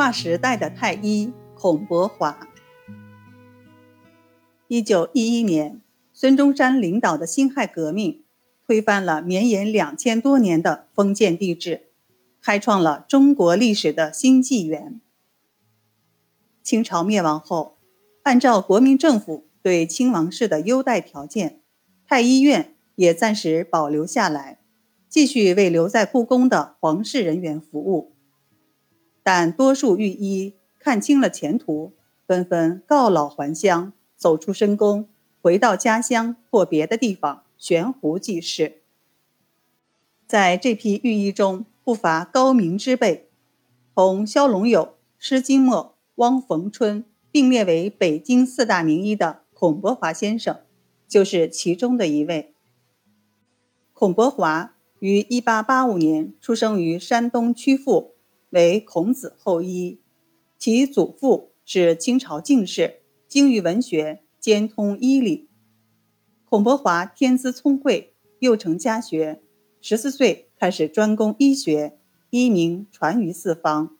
划时代的太医孔伯华。一九一一年，孙中山领导的辛亥革命，推翻了绵延两千多年的封建帝制，开创了中国历史的新纪元。清朝灭亡后，按照国民政府对清王室的优待条件，太医院也暂时保留下来，继续为留在故宫的皇室人员服务。但多数御医看清了前途，纷纷告老还乡，走出深宫，回到家乡或别的地方悬壶济世。在这批御医中，不乏高明之辈，同萧龙友、施金墨、汪逢春并列为北京四大名医的孔伯华先生，就是其中的一位。孔伯华于1885年出生于山东曲阜。为孔子后裔，其祖父是清朝进士，精于文学，兼通医理。孔伯华天资聪慧，又成家学，十四岁开始专攻医学，医名传于四方。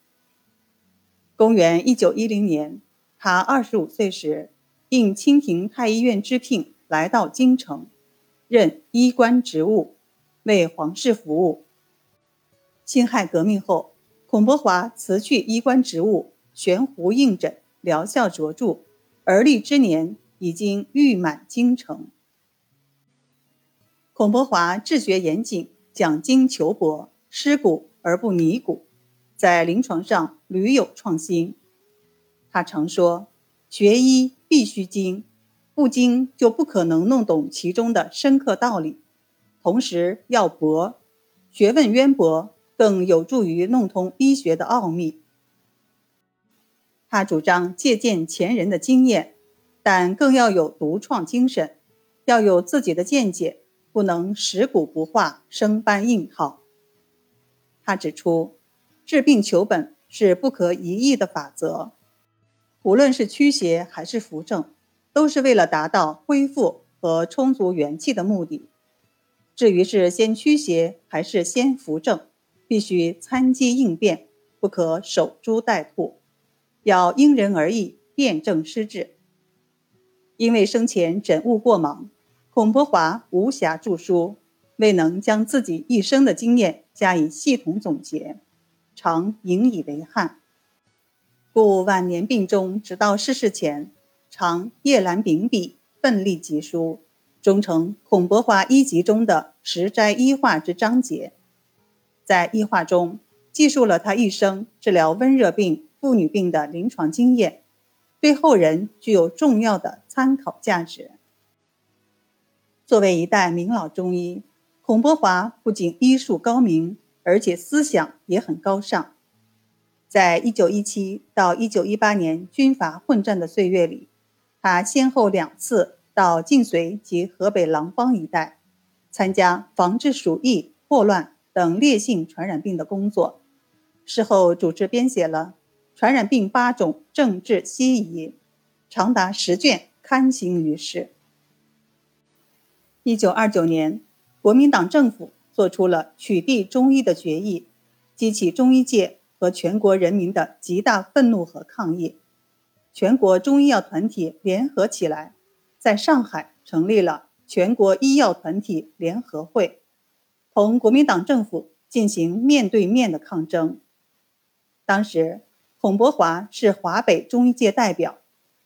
公元一九一零年，他二十五岁时，应清廷太医院之聘，来到京城，任医官职务，为皇室服务。辛亥革命后。孔伯华辞去医官职务，悬壶应诊，疗效卓著，而立之年已经誉满京城。孔伯华治学严谨，讲经求博，失古而不拟古，在临床上屡有创新。他常说：“学医必须精，不精就不可能弄懂其中的深刻道理。同时要博，学问渊博。”更有助于弄通医学的奥秘。他主张借鉴前人的经验，但更要有独创精神，要有自己的见解，不能食古不化、生搬硬套。他指出，治病求本是不可一议的法则，无论是驱邪还是扶正，都是为了达到恢复和充足元气的目的。至于是先驱邪还是先扶正，必须参机应变，不可守株待兔，要因人而异，辩证施治。因为生前诊务过忙，孔伯华无暇著书，未能将自己一生的经验加以系统总结，常引以为憾。故晚年病中，直到逝世前，常夜阑秉笔，奋力疾书，终成《孔伯华医集》中的十斋医话之章节。在医话中记述了他一生治疗温热病、妇女病的临床经验，对后人具有重要的参考价值。作为一代名老中医，孔伯华不仅医术高明，而且思想也很高尚。在一九一七到一九一八年军阀混战的岁月里，他先后两次到晋绥及河北廊坊一带，参加防治鼠疫、霍乱。等烈性传染病的工作，事后主持编写了《传染病八种政治西医》，长达十卷，刊行于世。一九二九年，国民党政府做出了取缔中医的决议，激起中医界和全国人民的极大愤怒和抗议。全国中医药团体联合起来，在上海成立了全国医药团体联合会。同国民党政府进行面对面的抗争。当时，孔伯华是华北中医界代表，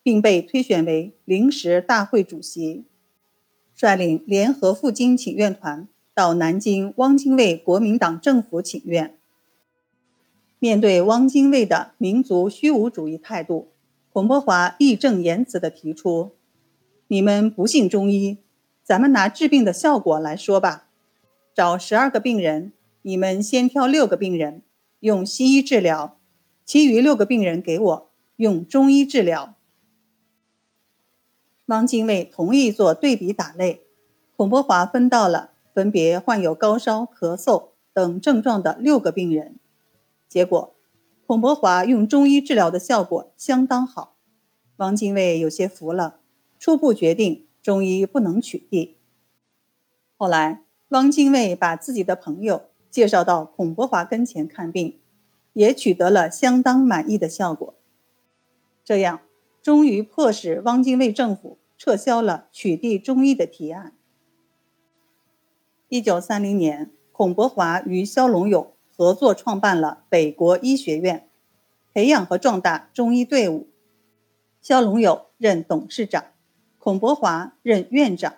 并被推选为临时大会主席，率领联合赴京请愿团到南京汪精卫国民党政府请愿。面对汪精卫的民族虚无主义态度，孔伯华义正言辞地提出：“你们不信中医，咱们拿治病的效果来说吧。”找十二个病人，你们先挑六个病人用西医治疗，其余六个病人给我用中医治疗。汪精卫同意做对比打类，孔伯华分到了分别患有高烧、咳嗽等症状的六个病人。结果，孔伯华用中医治疗的效果相当好，汪精卫有些服了，初步决定中医不能取缔。后来。汪精卫把自己的朋友介绍到孔伯华跟前看病，也取得了相当满意的效果。这样，终于迫使汪精卫政府撤销了取缔中医的提案。一九三零年，孔伯华与肖龙友合作创办了北国医学院，培养和壮大中医队伍。肖龙友任董事长，孔伯华任院长，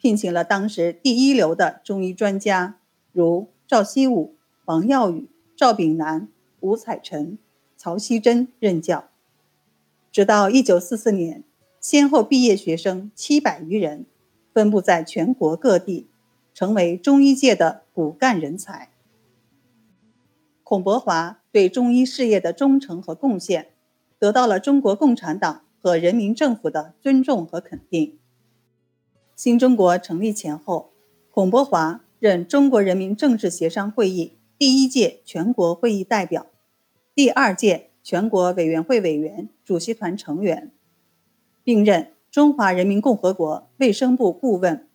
聘请了当时第一流的中医专家，如赵希武、王耀宇、赵炳南、吴彩臣、曹锡珍任教。直到一九四四年，先后毕业学生七百余人，分布在全国各地，成为中医界的骨干人才。孔伯华对中医事业的忠诚和贡献，得到了中国共产党和人民政府的尊重和肯定。新中国成立前后，孔伯华任中国人民政治协商会议第一届全国会议代表，第二届。全国委员会委员、主席团成员，并任中华人民共和国卫生部顾问、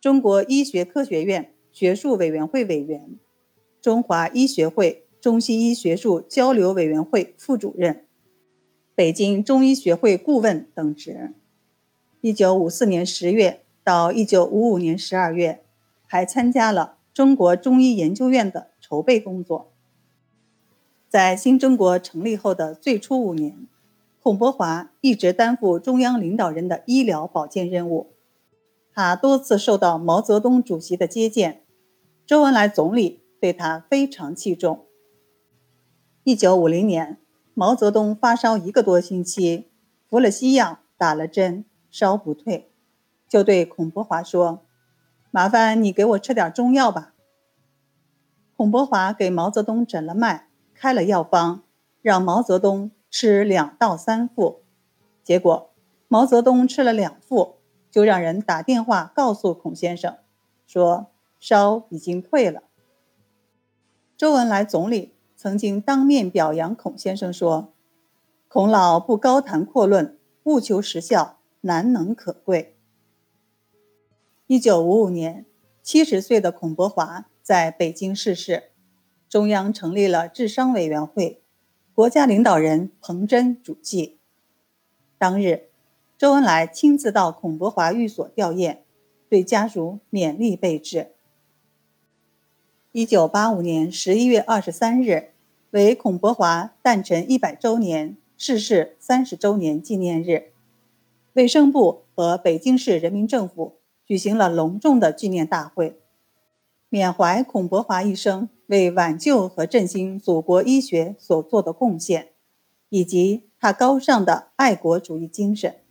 中国医学科学院学术委员会委员、中华医学会中西医学术交流委员会副主任、北京中医学会顾问等职。一九五四年十月到一九五五年十二月，还参加了中国中医研究院的筹备工作。在新中国成立后的最初五年，孔伯华一直担负中央领导人的医疗保健任务。他多次受到毛泽东主席的接见，周恩来总理对他非常器重。一九五零年，毛泽东发烧一个多星期，服了西药，打了针，烧不退，就对孔伯华说：“麻烦你给我吃点中药吧。”孔伯华给毛泽东诊了脉。开了药方，让毛泽东吃两到三副，结果毛泽东吃了两副，就让人打电话告诉孔先生，说烧已经退了。周恩来总理曾经当面表扬孔先生说：“孔老不高谈阔论，务求实效，难能可贵。”一九五五年，七十岁的孔伯华在北京逝世。中央成立了治伤委员会，国家领导人彭真主祭。当日，周恩来亲自到孔伯华寓所吊唁，对家属勉励备至。一九八五年十一月二十三日，为孔伯华诞辰一百周年、逝世三十周年纪念日，卫生部和北京市人民政府举行了隆重的纪念大会。缅怀孔伯华一生为挽救和振兴祖国医学所做的贡献，以及他高尚的爱国主义精神。